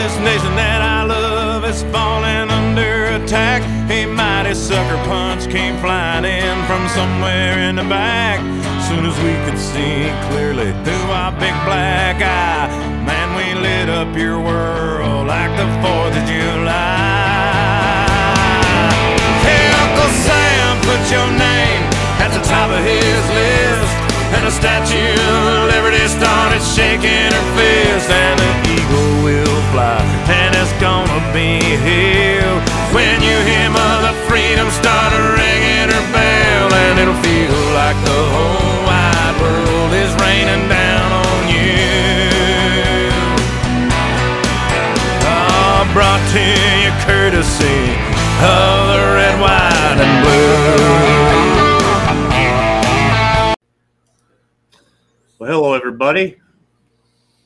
this nation that I love is falling under attack. A mighty sucker punch came flying in from somewhere in the back. Soon as we could see clearly through our big black eye, man, we lit up your world like the 4th of July. Hey, Uncle Sam, put your name at the top of his list. And the Statue of Liberty started shaking her fist. And the fly, and it's gonna be here. When you hear Mother Freedom start ringing her bell, and it'll feel like the whole wide world is raining down on you. Oh, brought to you courtesy of the red, white, and blue. Well, hello, everybody.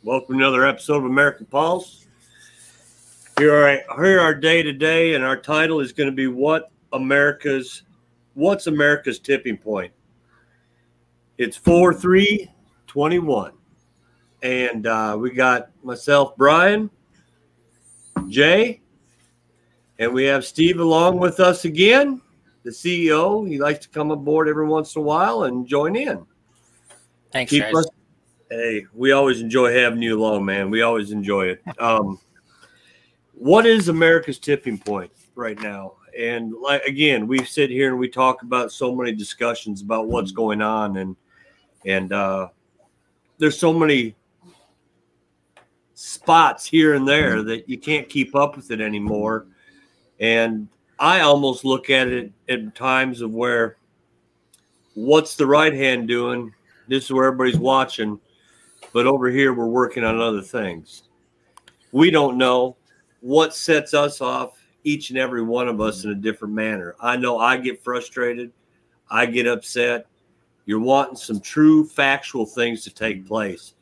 Welcome to another episode of American Pulse. Here are here our day to day, and our title is going to be "What America's What's America's Tipping Point." It's four three twenty one, and uh, we got myself, Brian, Jay, and we have Steve along with us again, the CEO. He likes to come aboard every once in a while and join in. Thanks, Keep guys. us- Hey, we always enjoy having you along, man. We always enjoy it. Um, what is America's tipping point right now? And like again, we sit here and we talk about so many discussions about what's going on, and and uh, there's so many spots here and there that you can't keep up with it anymore. And I almost look at it at times of where what's the right hand doing? This is where everybody's watching, but over here we're working on other things. We don't know what sets us off, each and every one of us, mm-hmm. in a different manner. I know I get frustrated, I get upset. You're wanting some true factual things to take mm-hmm. place,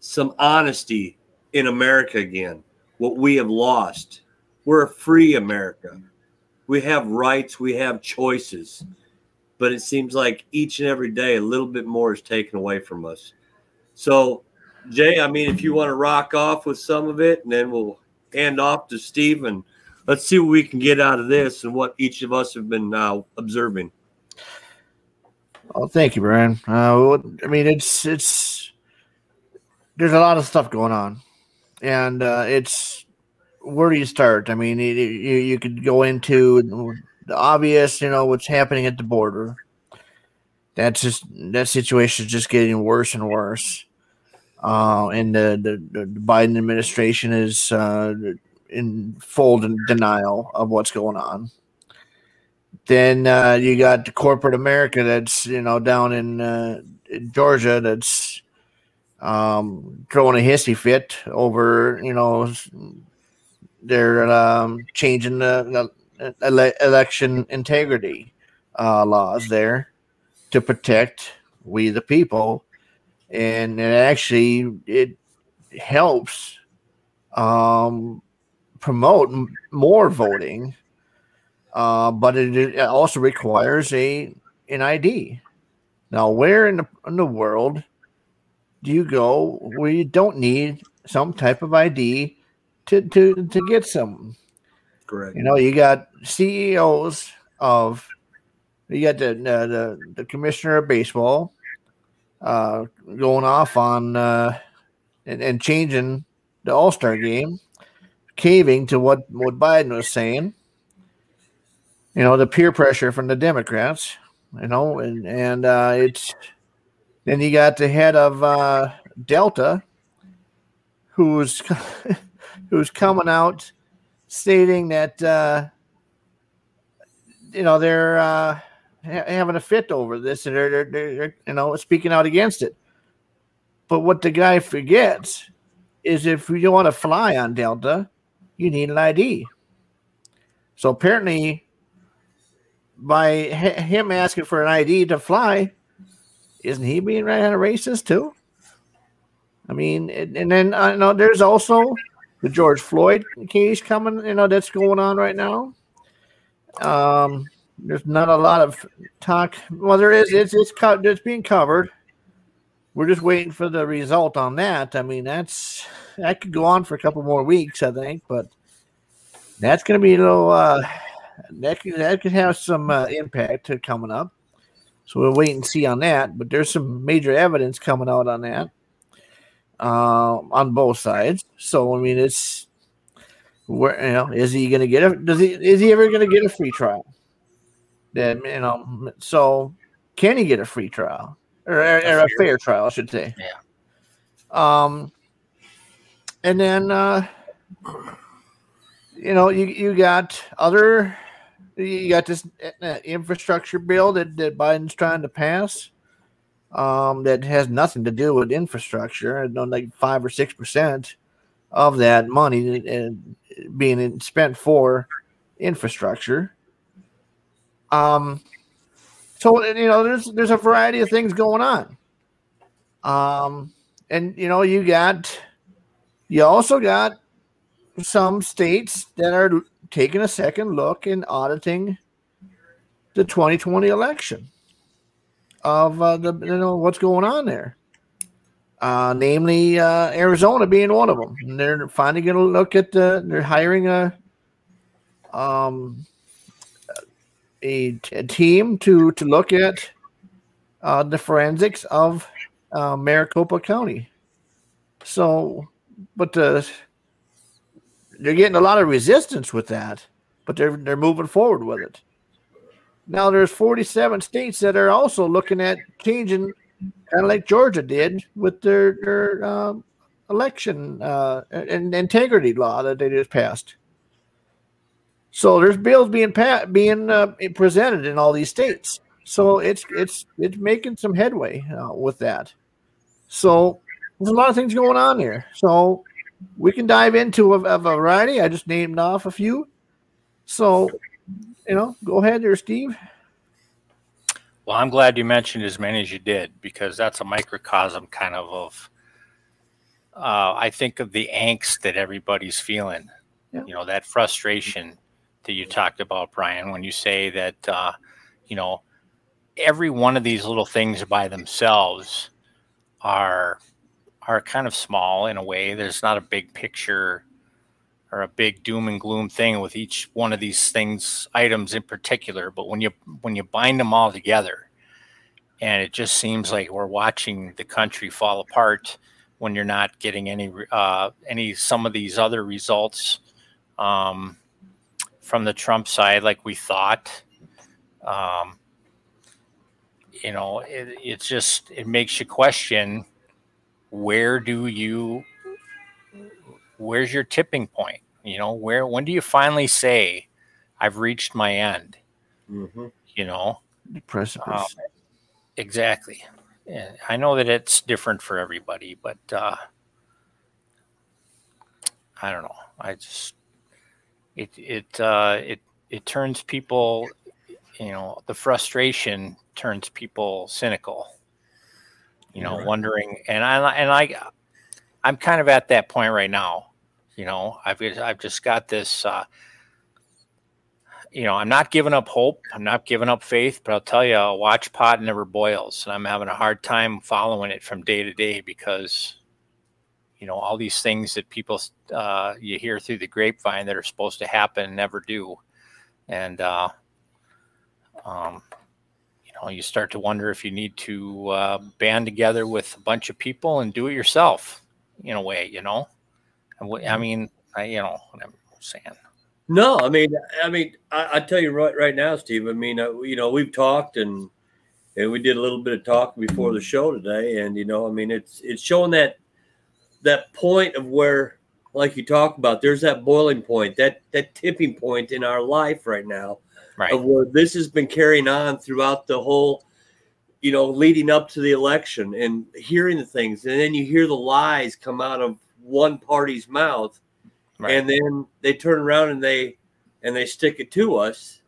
some honesty in America again, what we have lost. We're a free America. Mm-hmm. We have rights, we have choices but it seems like each and every day a little bit more is taken away from us. So, Jay, I mean, if you want to rock off with some of it, and then we'll hand off to Steve, and let's see what we can get out of this and what each of us have been uh, observing. Oh, thank you, Brian. Uh, I mean, it's it's there's a lot of stuff going on, and uh, it's where do you start? I mean, it, you you could go into the obvious, you know, what's happening at the border. That's just that situation is just getting worse and worse. Uh, and the, the, the Biden administration is uh, in full den- denial of what's going on. Then uh, you got corporate America that's you know down in, uh, in Georgia that's um, throwing a hissy fit over you know they're um, changing the, the ele- election integrity uh, laws there to protect we the people, and it actually it helps um, promote m- more voting uh, but it, it also requires a an ID. Now, where in the, in the world do you go where you don't need some type of ID to to to get some? Correct. You know, you got CEOs of you got the the, the, the commissioner of baseball uh, going off on uh, and, and changing the All Star game, caving to what what Biden was saying. You know the peer pressure from the democrats you know and and uh it's then you got the head of uh delta who's who's coming out stating that uh you know they're uh ha- having a fit over this and they're, they're, they're you know speaking out against it but what the guy forgets is if you want to fly on delta you need an id so apparently by hi- him asking for an ID to fly, isn't he being right kind of racist too? I mean, and, and then I know there's also the George Floyd case coming. You know that's going on right now. Um, there's not a lot of talk. Well, there is. It's it's co- it's being covered. We're just waiting for the result on that. I mean, that's that could go on for a couple more weeks, I think, but that's going to be a little. Uh, that could, that could have some uh, impact coming up. So we'll wait and see on that. But there's some major evidence coming out on that uh, on both sides. So I mean, it's where you know is he going to get a does he is he ever going to get a free trial? Then you know, so can he get a free trial or, or, or a fair trial? I should say. Yeah. Um, and then uh, you know you you got other you got this uh, infrastructure bill that, that Biden's trying to pass um, that has nothing to do with infrastructure. Know like five or six percent of that money uh, being spent for infrastructure. Um, so you know, there's there's a variety of things going on. Um, and you know, you got you also got some states that are taking a second look and auditing the 2020 election of uh, the you know what's going on there. Uh, namely, uh, Arizona being one of them. And they're finally going to look at the. They're hiring a um a, a team to to look at uh, the forensics of uh, Maricopa County. So, but the they're getting a lot of resistance with that, but they're they're moving forward with it. Now there's 47 states that are also looking at changing, kind of like Georgia did with their their um, election uh, and integrity law that they just passed. So there's bills being pa- being uh, presented in all these states. So it's it's it's making some headway uh, with that. So there's a lot of things going on here. So we can dive into a, a variety. I just named off a few. So, you know, go ahead there, Steve. Well, I'm glad you mentioned as many as you did because that's a microcosm kind of of uh, I think of the angst that everybody's feeling. Yeah. You know, that frustration that you talked about, Brian, when you say that uh, you know, every one of these little things by themselves are are kind of small in a way. There's not a big picture or a big doom and gloom thing with each one of these things items in particular but when you when you bind them all together and it just seems like we're watching the country fall apart when you're not getting any uh, any some of these other results um, from the Trump side like we thought um, you know it, it's just it makes you question where do you where's your tipping point you know where when do you finally say i've reached my end Mm-hmm. you know Precipice. um, exactly yeah, i know that it's different for everybody but uh i don't know i just it it uh it it turns people you know the frustration turns people cynical you know Right. wondering and i and i i'm kind of at that point right now you know i've i've just got this uh you know i'm not giving up hope i'm not giving up faith but i'll tell you a watch pot never boils and i'm having a hard time following it from day to day because you know all these things that people uh, you hear through the grapevine that are supposed to happen and never do. And uh, um, you know you start to wonder if you need to uh, band together with a bunch of people and do it yourself in a way you know? I mean I, you know what i'm saying. No, I mean, I mean, I, I tell you right right now, Steve. I mean, uh, you know, we've talked and and we did a little bit of talk before the show today, and you know, I mean, it's it's showing that that point of where, like you talk about, there's that boiling point, that that tipping point in our life right now, right. of where this has been carrying on throughout the whole, you know, leading up to the election and hearing the things, and then you hear the lies come out of one party's mouth. Right. And then they turn around and they and they stick it to us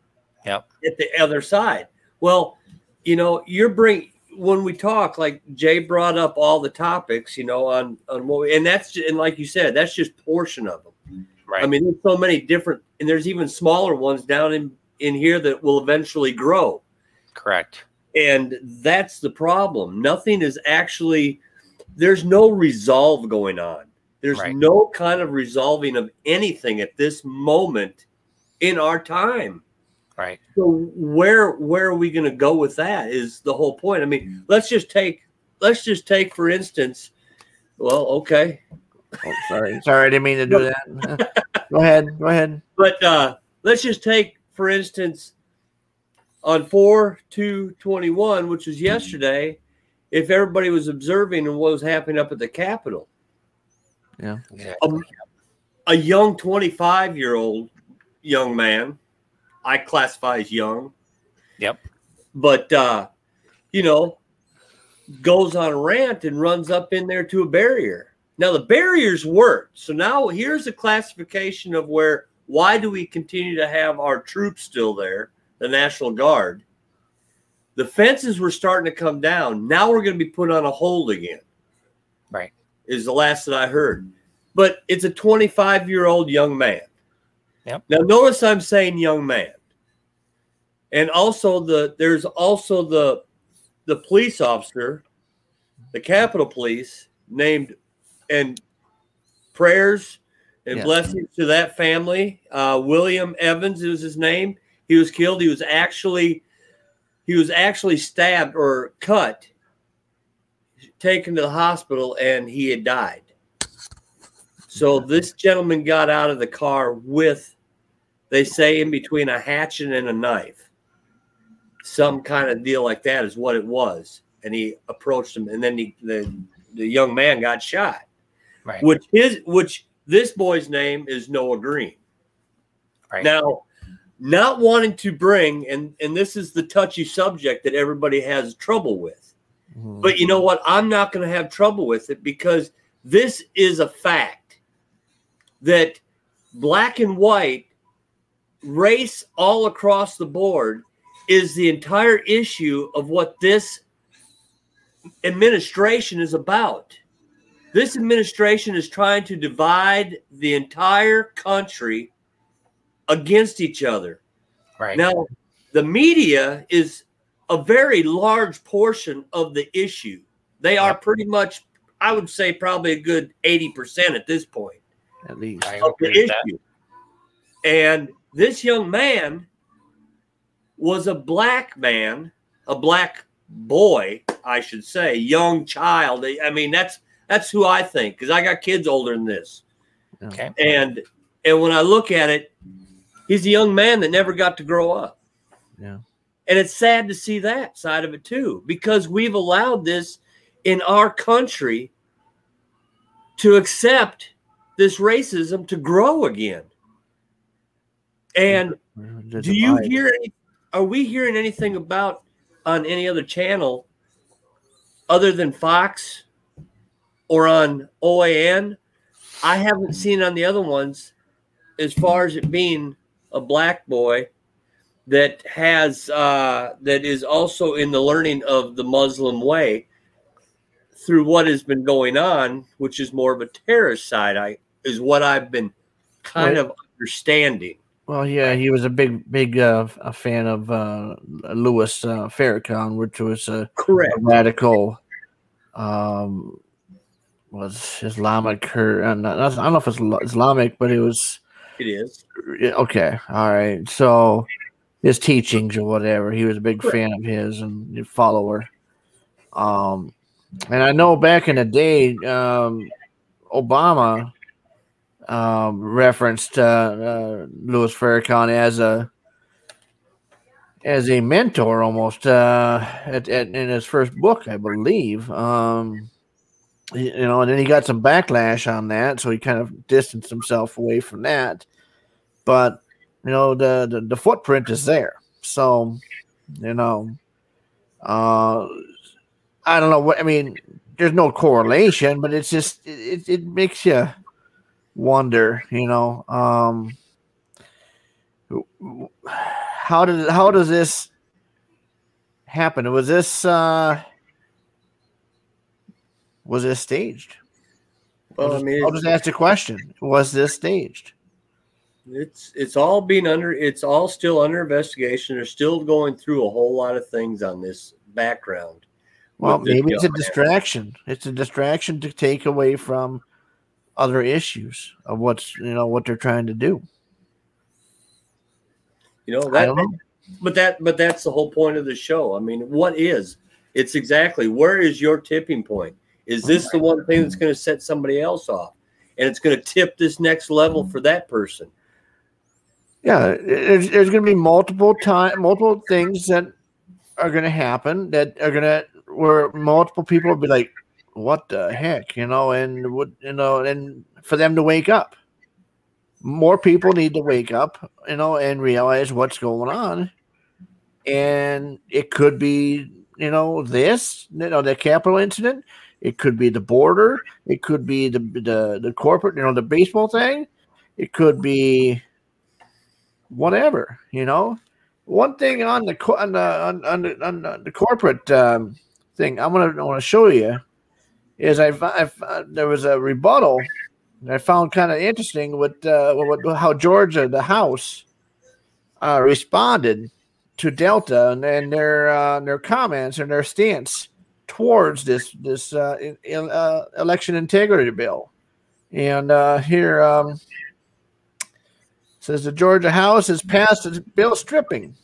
Yep. at the other side. Well you know you're bring when we talk like jay brought up all the topics you know on on what we, and that's and like you said that's just portion of them right. I mean there's so many different and there's even smaller ones down in in here that will eventually grow. Correct. And that's the problem. Nothing is actually there's no resolve going on. There's Right. no kind of resolving of anything at this moment in our time. Right. So where where are we going to go with that? Is the whole point. I mean, let's just take let's just take for instance. Well, okay, Oh, sorry, sorry, I didn't mean to do that. go ahead, go ahead. but uh, let's just take for instance on four two twenty one, which was yesterday. If everybody was observing and what was happening up at the Capitol, Exactly. Um, a young 25 year old young man i classify as young Yep. but uh you know goes on a rant and runs up in there to a barrier now the barriers worked so now here's a classification of where why do we continue to have our troops still there the national guard the fences were starting to come down now we're going to be put on a hold again Right. is the last that I heard. But it's a 25 year old young man. Yep. Now notice I'm saying young man. And also the there's also the the police officer, the Capitol Police, named and prayers and Yes. blessings to that family. Uh, William Evans is his name. He was killed. He was actually he was actually stabbed or cut taken to the hospital and he had died. So this gentleman got out of the car with, they say, in between a hatchet and a knife. Some kind of deal like that is what it was. And he approached him, and then he, the the young man got shot. Right. Which his which this boy's name is Noah Green. Right. Now, not wanting to bring, and and this is the touchy subject that everybody has trouble with. Mhm. But you know what? I'm not going to have trouble with it because this is a fact that black and white race all across the board is the entire issue of what this administration is about. This administration is trying to divide the entire country against each other. Right. Now, the media is a very large portion of the issue. They are pretty much, I would say, probably a good 80% at this point at least. I of the agree with that. And this young man was a black man, a black boy, I should say, young child. I mean, that's that's who I think because I got kids older than this. Okay. And and when I look at it, he's a young man that never got to grow up. Yeah. And it's sad to see that side of it too, because we've allowed this in our country to accept this racism to grow again. And do you hear any, are we hearing anything about on any other channel other than Fox or on OAN? I haven't seen on the other ones as far as it being a black boy that has uh, that is also in the learning of the Muslim way through what has been going on, which is more of a terrorist side. I is what I've been kind Well- of understanding. Well, yeah, he was a big, big uh, a fan of uh, Louis uh, Farrakhan, which was a Correct. radical, um, was Islamic or uh, not, I don't know if it's Islamic, but it was It is. okay. All right, so his teachings or whatever, he was a big Correct. fan of his and a follower. Um, and I know back in the day, um, Obama um, referenced uh, uh, Louis Farrakhan as a as a mentor almost uh, at, at, in his first book, I believe. Um, you know, and then he got some backlash on that, so he kind of distanced himself away from that. But you know, the the, the footprint is there, so you know, uh, I don't know what I mean. There's no correlation, but it's just it, it makes you wonder, you know, um, how did how does this happen? Was this uh, was this staged? Well, I'll I just, mean, I'll just ask the question: Was this staged? it's it's all being under. It's all still under investigation. They're still going through a whole lot of things on this background. Well, maybe it's a man. distraction. It's a distraction to take away from other issues of what's you know what they're trying to do. You know that, know. but that but that's the whole point of the show. I mean, what is? It's exactly where is your tipping point? Is this the one thing that's going to set somebody else off, and it's going to tip this next level for that person? Yeah, there's, there's going to be multiple time, multiple things that are going to happen that are going to where multiple people will be like, "What the heck," you know, and would you know, and for them to wake up, more people need to wake up, you know, and realize what's going on, and it could be, you know, this, you know, the Capitol incident. It could be the border. It could be the the the corporate, you know, the baseball thing. It could be whatever you know one thing on the on the on, on the, corporate um, thing i'm gonna I want to show you is I, I there was a rebuttal i found kind of interesting with uh with how georgia the house uh responded to delta and, and their uh their comments and their stance towards this this uh, in, in, uh election integrity bill. And uh here um says the Georgia House has passed a bill stripping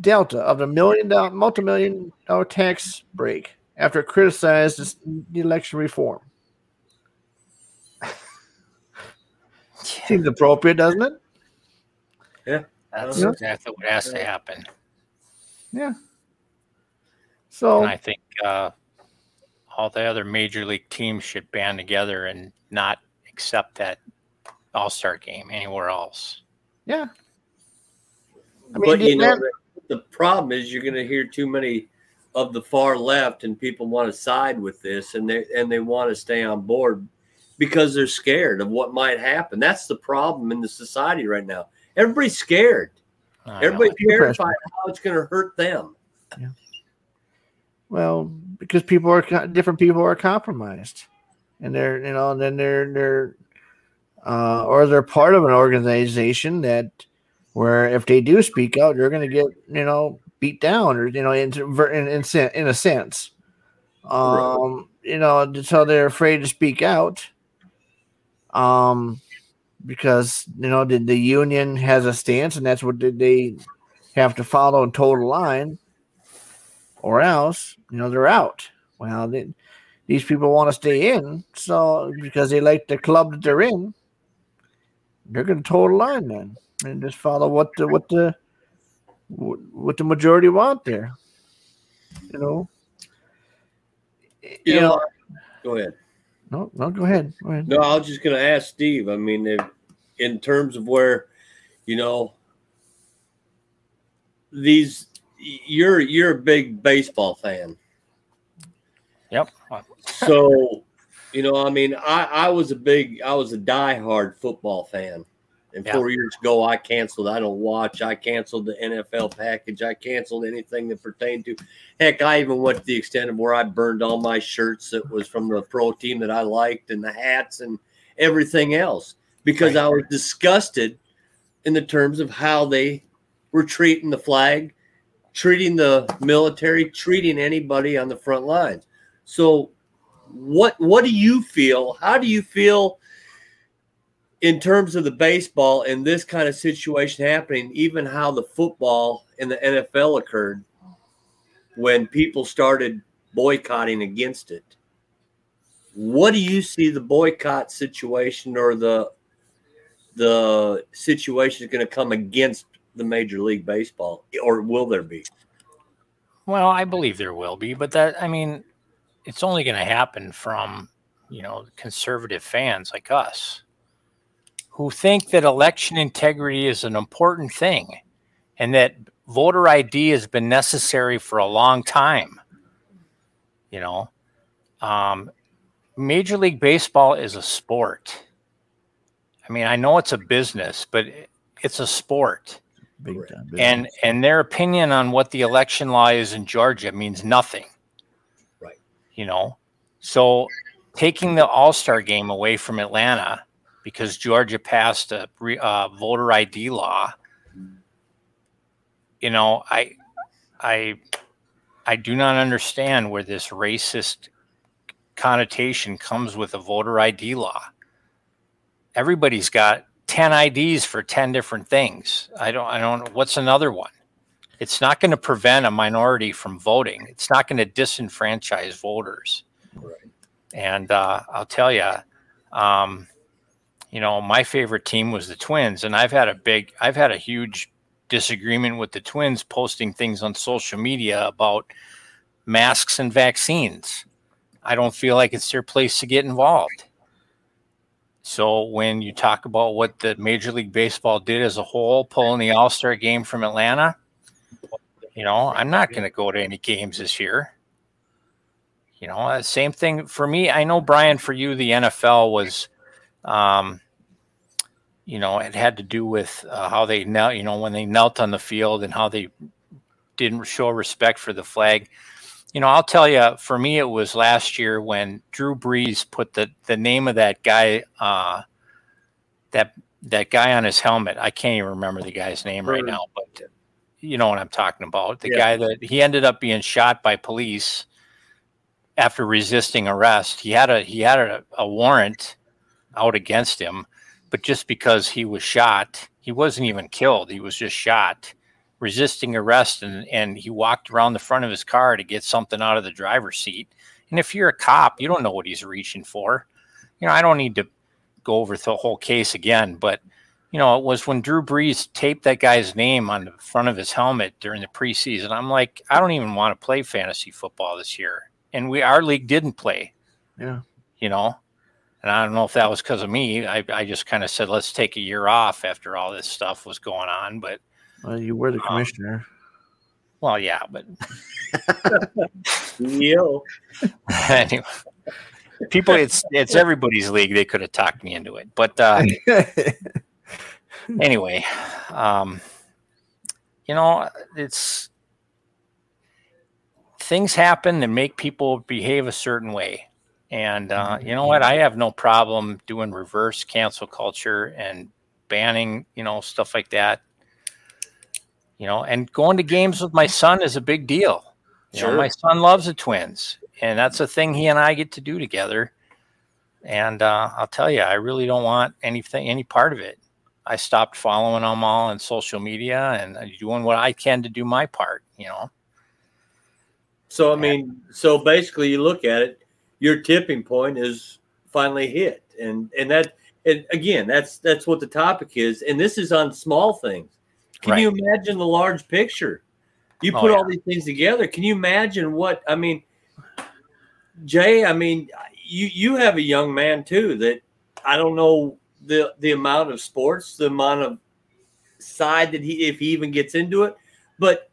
Delta of the million dollar, multi-million dollar tax break after it criticized this election reform. Seems appropriate, doesn't it? Yeah. That's Yeah. exactly what has to happen. Yeah. So And I think uh, all the other major league teams should band together and not accept that All Star game anywhere else. yeah, I mean, but you know, event- the, the problem is you're going to hear too many of the far left, and people want to side with this, and they and they want to stay on board because they're scared of what might happen. That's the problem in the society right now. Everybody's scared. I. Everybody's Peer terrified how it's going to hurt them. well, because people are different people are compromised, and they're you know, and then they're they're uh, or they're part of an organization that where if they do speak out, they're going to get you know beat down or you know in in in, in a sense, um, you know, so they're afraid to speak out, um, because you know the, the union has a stance and that's what they- have to follow and toe the line, or else you know they're out. Well, they, these people want to stay in, so because they like the club that they're in, they're going to toe the line then and just follow what the what the what what the majority want there. You know. You know, go ahead. no, no, go ahead. Go ahead. No, I was just going to ask Steve. I mean, if, in terms of where, you know, these you're you're a big baseball fan, Yep. so you know, I mean, I I was a big I was a diehard football fan. And Yeah. four years ago, I canceled. I don't watch. I canceled the NFL package. I canceled anything that pertained to. Heck, I even went to the extent of where I burned all my shirts that was from the pro team that I liked, and the hats and everything else because Right. I was disgusted in the terms of how they were treating the flag, treating the military, treating anybody on the front lines. So, what what do you feel? How do you feel? In terms of the baseball and this kind of situation happening, even how the football in the NFL occurred when people started boycotting against it. What do you see the boycott situation or the the situation is going to come against the Major League Baseball, or will there be? Well, I believe there will be, but that I mean, it's only going to happen from you know conservative fans like us who think that election integrity is an important thing and that voter ID has been necessary for a long time. You know, um, Major League Baseball is a sport. I mean, I know it's a business, but it's a sport Big time. big and and their opinion on what the election law is in Georgia means nothing. Right. You know, so taking the All Star game away from Atlanta because Georgia passed a re, uh, voter ID law. You know, I, I, I do not understand where this racist connotation comes with a voter ID law. everybody's got 10 IDs for 10 different things. I don't I don't know what's another one. It's not going to prevent a minority from voting. It's not going to disenfranchise voters. Right. And uh, I'll tell you, um, you know, my favorite team was the Twins, and I've had a big, I've had a huge disagreement with the Twins posting things on social media about masks and vaccines. I don't feel like it's their place to get involved. So when you talk about what the Major League Baseball did as a whole, pulling the All Star game from Atlanta, you know, I'm not going to go to any games this year. You know, uh, same thing for me. I know Brian, for you, the NFL was, um, you know, it had to do with uh, how they knelt. You know, when they knelt on the field and how they didn't show respect for the flag. You know, I'll tell you, for me, it was last year when Drew Brees put the the name of that guy, uh, that that guy on his helmet. I can't even remember the guy's name right now, but you know what I'm talking about. The Yeah. guy that he ended up being shot by police after resisting arrest. He had a he had a, a warrant out against him, but just because he was shot, he wasn't even killed. He was just shot, resisting arrest, and and he walked around the front of his car to get something out of the driver's seat. And if you're a cop, you don't know what he's reaching for. You know, I don't need to go over the whole case again, but you know, it was when Drew Brees taped that guy's name on the front of his helmet during the preseason. I'm like, I don't even want to play fantasy football this year. And we our league didn't play, Yeah. you know. And I don't know if that was because of me. I, I just kind of said, let's take a year off after all this stuff was going on. But Well, you were the Um, commissioner. well, yeah, but Yo. anyway. People, it's it's everybody's league. They could have talked me into it, but uh, anyway, um, you know, it's things happen and make people behave a certain way. And uh, you know what? I have no problem doing reverse cancel culture and banning, you know, stuff like that. You know, and going to games with my son is a big deal. You know, Sure. my son loves the Twins, and that's a thing he and I get to do together. And uh, I'll tell you, I really don't want anything, any part of it. I stopped following them all on social media and uh, doing what I can to do my part. You know, So I mean, so basically, you look at it. Your tipping point is finally hit, and and that and again, that's that's what the topic is. And this is on small things. Can you imagine the large picture? You Oh, put yeah. all these things together. Can you imagine what I mean, Jay? I mean, you you have a young man too that I don't know the the amount of sports, the amount of side that he if he even gets into it, but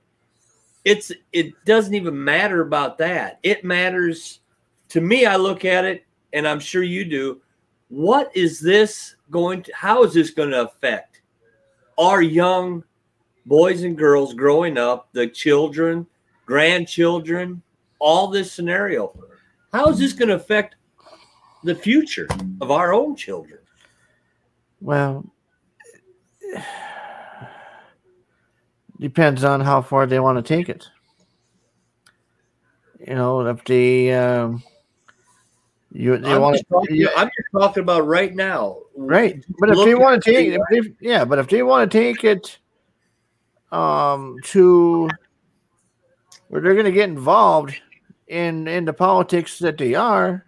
it's it doesn't even matter about that. It matters to me. I look at it, and I'm sure you do. What is this going to? How is this going to affect our young boys and girls growing up, the children, grandchildren, all this scenario? How is this going to affect the future of our own children? Well, depends on how far they want to take it. You know, if they um, you they I'm want just, talking, to, I'm just talking about right now. right? But if Look at want to take, the- if they, yeah, but if they want to take it um to where they're going to get involved in in the politics that they are,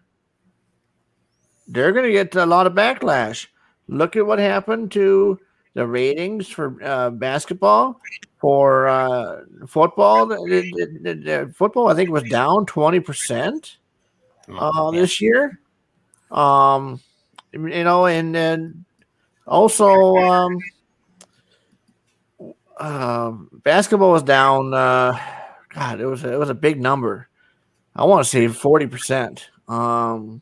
they're going to get a lot of backlash. Look at what happened to the ratings for uh, basketball, for uh, football. The, the- the- the football, I think, was down twenty percent uh, Yeah. this year. Um, you know, and then also um, uh, basketball was down. Uh, God, it was it was a big number. I want to say forty percent um,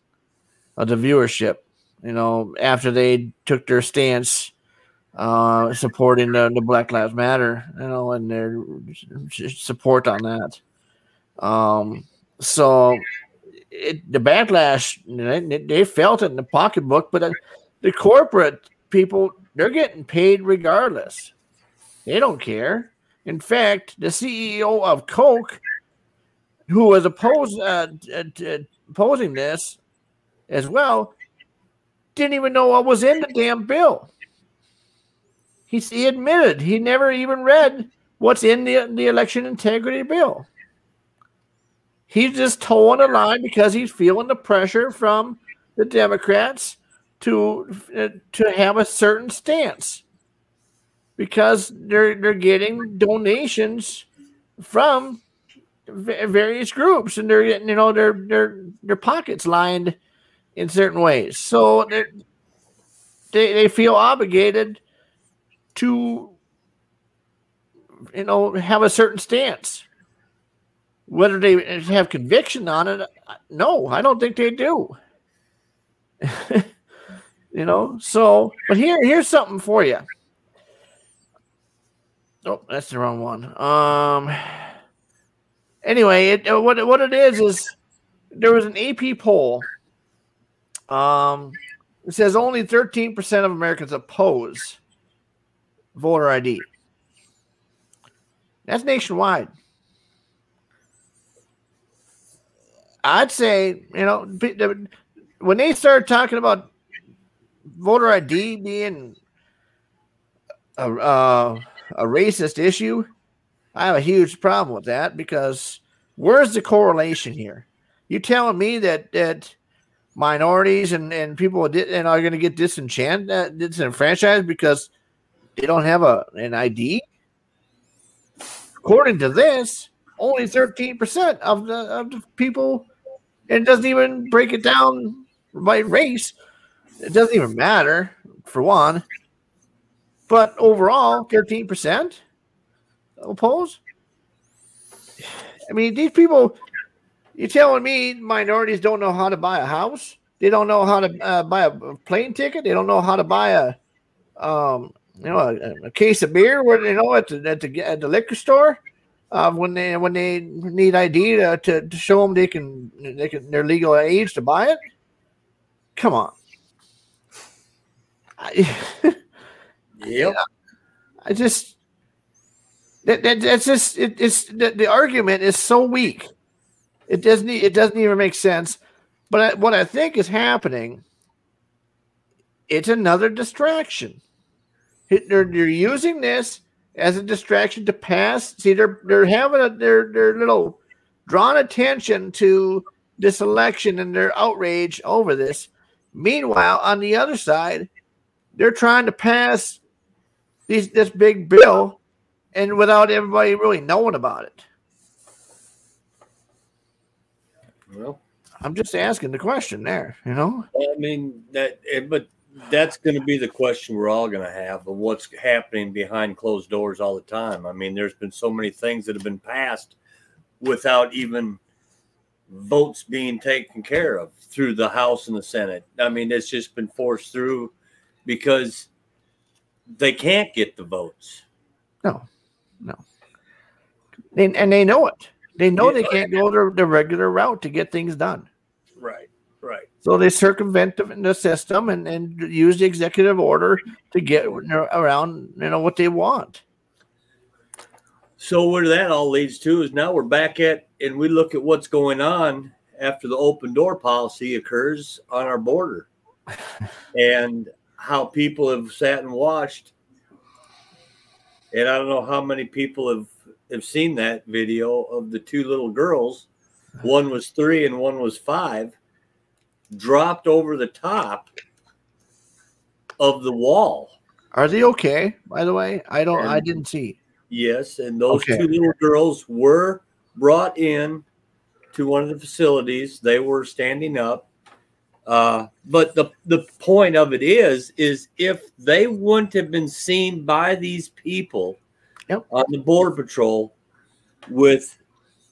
of the viewership. You know, after they took their stance uh, supporting the, the Black Lives Matter, you know, and their support on that. Um, so it, the backlash, they, they felt it in the pocketbook, but uh, the corporate people, they're getting paid regardless. They don't care. In fact, the CEO of Coke, who was opposed, uh, t- opposing this as well, didn't even know what was in the damn bill. He, he admitted he never even read what's in the, the election integrity bill. He's just toeing the line because he's feeling the pressure from the Democrats to uh, to have a certain stance. Because they're they're getting donations from various groups and they're getting you know their their their pockets lined in certain ways. So they they feel obligated to you know have a certain stance whether they have conviction on it no i don't think they do. You know so but here here's something for you. Oh that's the wrong one. Um anyway it, uh, what, what it is is there was an ap poll. Um it says only 13% of americans oppose voter id that's nationwide i'd say you know when they started talking about voter ID being a, uh, a racist issue, I have a huge problem with that because where's the correlation here? You telling me that that minorities and, and people and are going to get disenchanted, uh, disenfranchised because they don't have a an ID? According to this, only thirteen percent of the of the people, it doesn't even break it down by race. It doesn't even matter for one. But overall, 13% oppose. I mean, these people, you're telling me minorities don't know how to buy a house? They don't know how to uh, buy a plane ticket. They don't know how to buy a, um, you know, a, a case of beer. Where you know at the at the, at the liquor store, uh, when they when they need ID to, to, to show them they can they can they're legal age to buy it. Come on. I, yep. I just that, that that's just it, it's the, the argument is so weak. It doesn't it doesn't even make sense. But I, what I think is happening, it's another distraction. They're, they're using this as a distraction to pass. See, they're they're having a their their little drawn attention to this election and their outrage over this. Meanwhile, on the other side, they're trying to pass these this big bill and without everybody really knowing about it. Well, I'm just asking the question there, you know. I mean that, eh, but that's going to be the question we're all going to have of what's happening behind closed doors all the time. I mean, there's been so many things that have been passed without even votes being taken care of through the House and the Senate. I mean, it's just been forced through because they can't get the votes. No, no. And, and they know it. They know they can't go the, the regular route to get things done. Right. So they circumvent the, the system and, and use the executive order to get around, you know, what they want. So where that all leads to is now we're back at, and we look at what's going on after the open door policy occurs on our border. and how people have sat and watched. And I don't know how many people have, have seen that video of the two little girls. One was three and one was five, dropped over the top of the wall. Are they okay? By the way, I don't. And, I didn't see. Yes, and those okay. two little girls were brought in to one of the facilities. They were standing up. Uh, but the the point of it is, is if they wouldn't have been seen by these people yep. on the border patrol with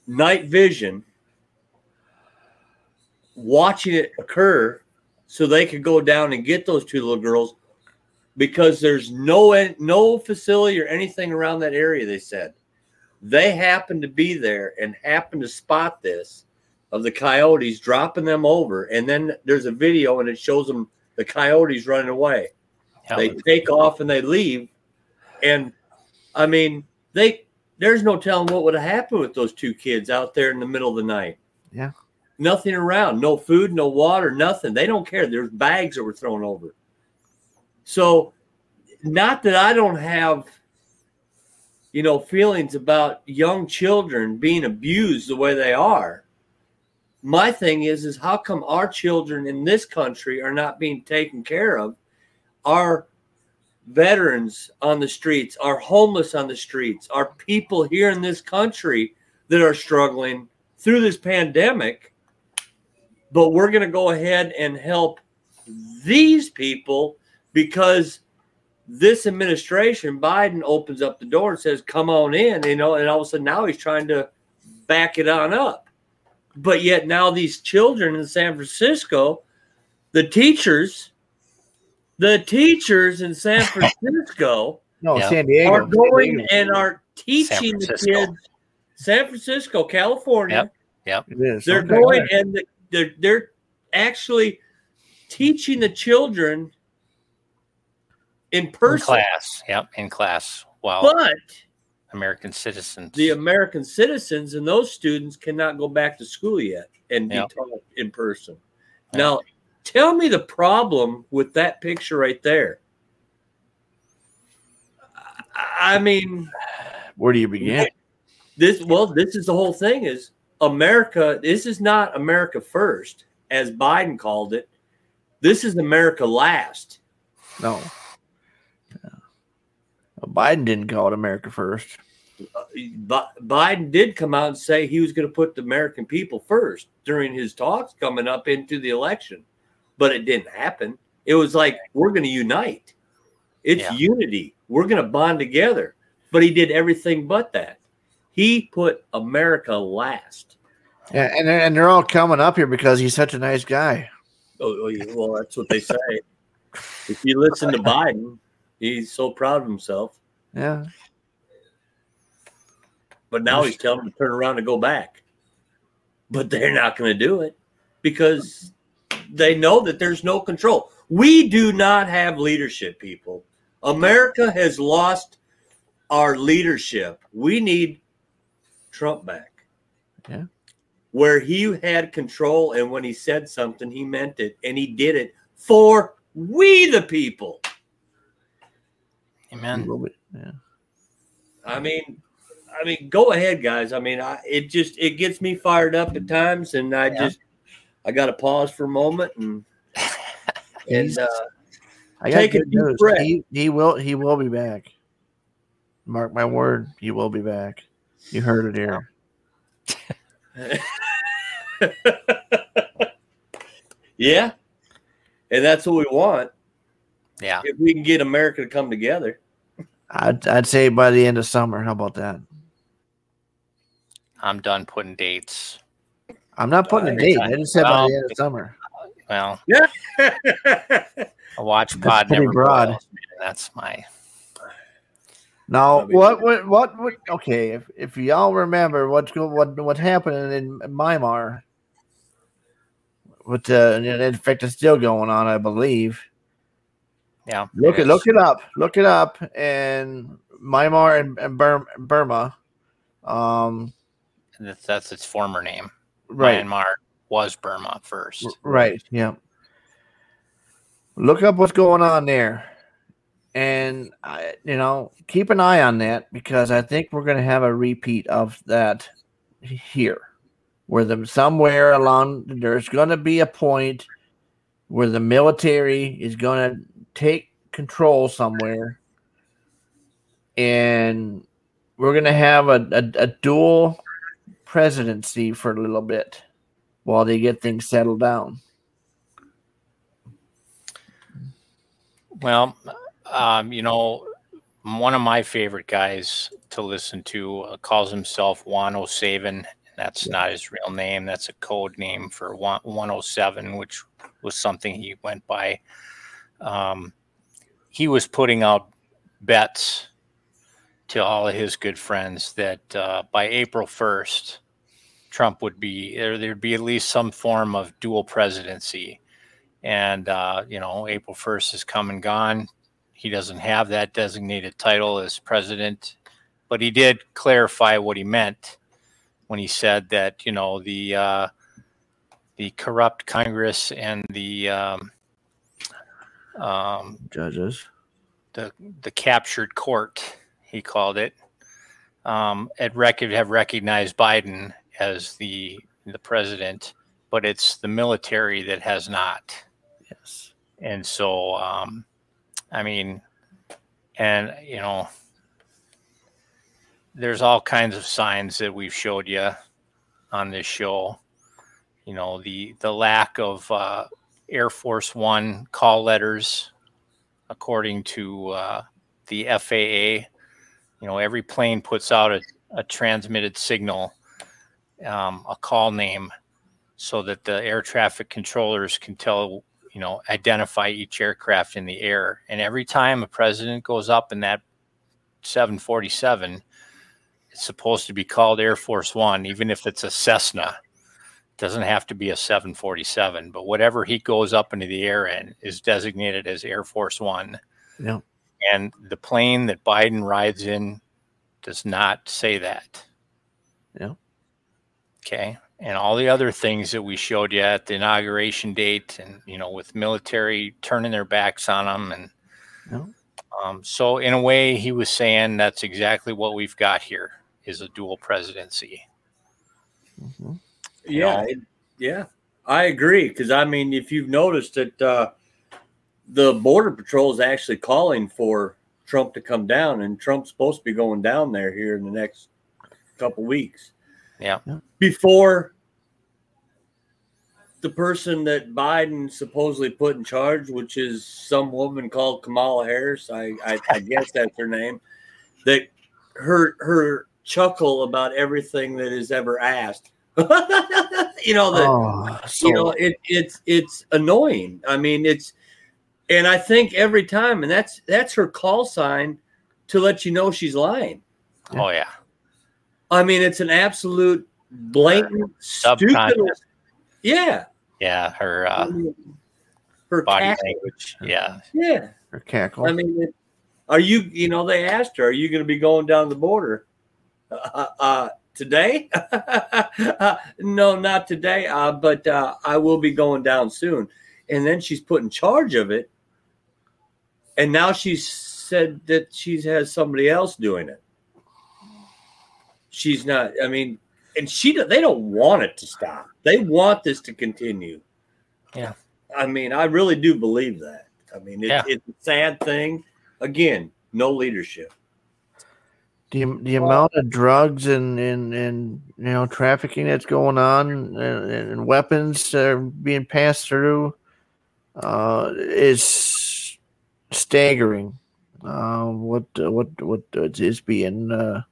night vision, watching it occur, so they could go down and get those two little girls, because there's no no facility or anything around that area. They said they happened to be there and happened to spot this of the coyotes dropping them over, and then there's a video and it shows them the coyotes running away. They take off and they leave, and I mean they there's no telling what would have happened with those two kids out there in the middle of the night. Yeah. Nothing around, no food, no water, nothing. They don't care. There's bags that were thrown over. So, not that I don't have, you know, feelings about young children being abused the way they are. My thing is, is how come our children in this country are not being taken care of? Our veterans on the streets, our homeless on the streets, our people here in this country that are struggling through this pandemic. But we're going to go ahead and help these people because this administration, Biden opens up the door and says, come on in, you know, and all of a sudden now he's trying to back it on up. But yet now these children in San Francisco, the teachers, the teachers in San Francisco No, Yeah. San Diego. are going Diego. and are teaching the Francisco. kids San Francisco, California. Yep. It is. They're Okay. going and the- they're they're actually teaching the children in In person. class. Yep. In class. Wow. But American citizens. the American citizens and those students cannot go back to school yet and be Yep. taught in person. Yep. Now, tell me the problem with that picture right there. I- I mean, Where do you begin? this well this is the whole thing is america this is not america first as biden called it this is america last No. Yeah. Biden didn't call it America first. Biden did come out and say he was going to put the american people first during his talks coming up into the election but it didn't happen it was like we're going to unite it's Yeah. unity we're going to bond together but he did everything but that he put america last Yeah, and they're, and they're all coming up here because he's such a nice guy. Oh, oh, well, that's what they say. if you listen to Biden, he's so proud of himself. Yeah. But now he's telling them to turn around and go back. But they're not going to do it because they know that there's no control. We do not have leadership, people. America has lost our leadership. We need Trump back. Yeah. Where he had control, and when he said something, he meant it, and he did it for we the people. Amen. will be- yeah. I mean, I mean, go ahead, guys. I mean, I, it just it gets me fired up at times, and I Yeah. just I got to pause for a moment and and uh, I got Take a deep news. breath. He, he will he will be back. Mark my word, he will be back. You heard it here. yeah, and that's what we want. Yeah. If we can get America to come together, I'd I'd say by the end of summer. How about that? I'm done putting dates. I'm not putting a Uh, date. I just said by the end of summer. Well, yeah. a watch pod pretty never broad. boils. That's my Now, what, what, what, what? Okay, if, if y'all remember what's go, what, what happened in Myanmar, with uh, and in fact, it's still going on, I believe. yeah. Look it it, look it up, look it up, and Myanmar and, and Burma, Burma, um, That's, that's its former name. right, Myanmar was Burma first. R- Right. Yeah. Look up what's going on there, and I, you know, keep an eye on that because I think we're going to have a repeat of that here, where the somewhere along there's going to be a point where the military is going to take control somewhere, and we're going to have a, a, a dual presidency for a little bit while they get things settled down. Well, um, you know, one of my favorite guys to listen to uh, calls himself Juan O'Savin. That's not his real name. That's a code name for 107, which was something he went by. Um, he was putting out bets to all of his good friends that uh, by April 1st, Trump would be, there, there'd be at least some form of dual presidency and uh, you know april 1st is come and gone he doesn't have that designated title as president but he did clarify what he meant when he said that you know the uh, the corrupt Congress and the um, um, Judges. the the captured court, he called it, um, had rec- have recognized Biden as the the president, but it's the military that has not. Yes. And so, um, I mean, and you know, there's all kinds of signs that we've showed you on this show. You know, the the lack of uh, Air Force One call letters, according to uh, the FAA. You know, every plane puts out a, a transmitted signal, um, a call name, so that the air traffic controllers can tell, you know, identify each aircraft in the air. And every time a president goes up in that 747, it's supposed to be called Air Force One, even if it's a Cessna. It doesn't have to be a 747, but whatever he goes up into the air in is designated as Air Force One. Yeah. And the plane that Biden rides in does not say that. Yeah. Okay. And all the other things that we showed you at the inauguration date and, you know, with military turning their backs on them. And Yeah. um, so, in a way, he was saying that's exactly what we've got here is a dual presidency. hmm Yeah, it, yeah, I agree. Because I mean, if you've noticed that uh, the border patrol is actually calling for Trump to come down, and Trump's supposed to be going down there here in the next couple weeks. Yeah. Yeah. Before the person that Biden supposedly put in charge, which is some woman called Kamala Harris, I, I, I guess that's her name, that her her chuckle about everything that is ever asked. you know that Oh, so, you know it, it's it's annoying i mean it's and i think every time and that's that's her call sign to let you know she's lying Oh, yeah. I mean it's an absolute blatant stupid yeah Yeah. Her uh, her body cackle. language. Yeah. yeah or cackle. i mean are you you know they asked her are you going to be going down the border uh, uh today uh, no not today uh but uh i will be going down soon and then she's put in charge of it and now she's said that she has somebody else doing it she's not i mean and she they don't want it to stop they want this to continue Yeah. i mean i really do believe that i mean it's, Yeah. it's a sad thing again no leadership the the amount of drugs and, and and you know trafficking that's going on and, and weapons that are being passed through uh, is staggering. Uh, what what what is being uh,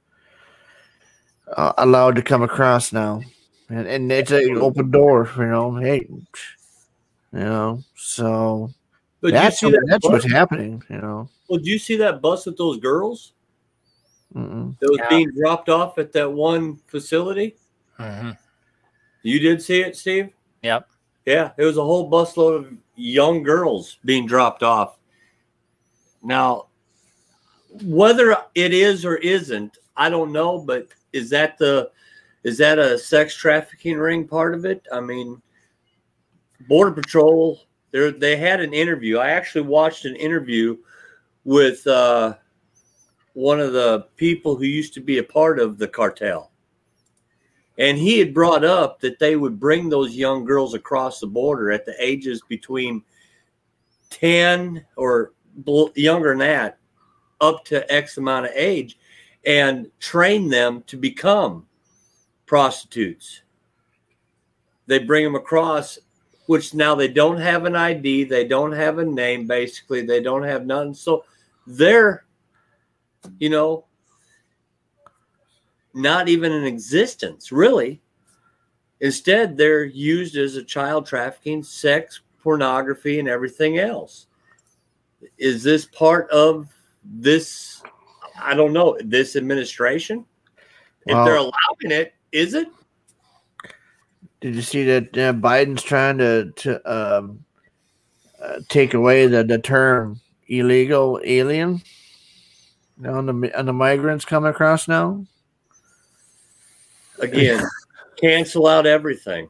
uh, allowed to come across now, and and it's an open door. You know, hey, you know, so but that's you see that that's bus, what's happening. You know, well, do you see that bus with those girls Mm-mm. that was Yeah. being dropped off at that one facility hmm you did see it steve Yep. Yeah, it was a whole busload of young girls being dropped off. Now, whether it is or isn't, I don't know, but is that the is that a sex trafficking ring part of it? I mean, Border Patrol, they they had an interview. I actually watched an interview with uh, one of the people who used to be a part of the cartel. And he had brought up that they would bring those young girls across the border at the ages between 10 or younger than that, up to X amount of age, and train them to become prostitutes. They bring them across, which now they don't have an ID, they don't have a name, basically, they don't have none. So they're, you know, not even in existence, really. Instead, they're used as a child trafficking, sex, pornography, and everything else. Is this part of this? I don't know. This administration? If Well- they're allowing it, is it? Did you see that uh, Biden's trying to to um, uh, take away the, the term illegal alien on the on the migrants coming across now? Again, cancel out everything.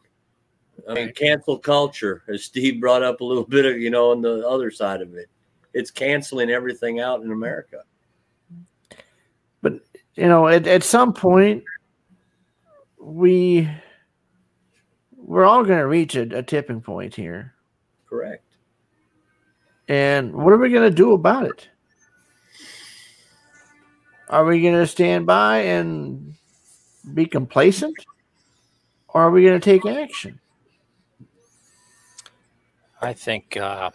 I mean, cancel culture, as Steve brought up a little bit of, you know, on the other side of it. It's canceling everything out in America. But you know, at, at some point, we we're all going to reach a, a tipping point here. Correct. And what are we going to do about it? Are we going to stand by and be complacent? Or are we going to take action? I think uh,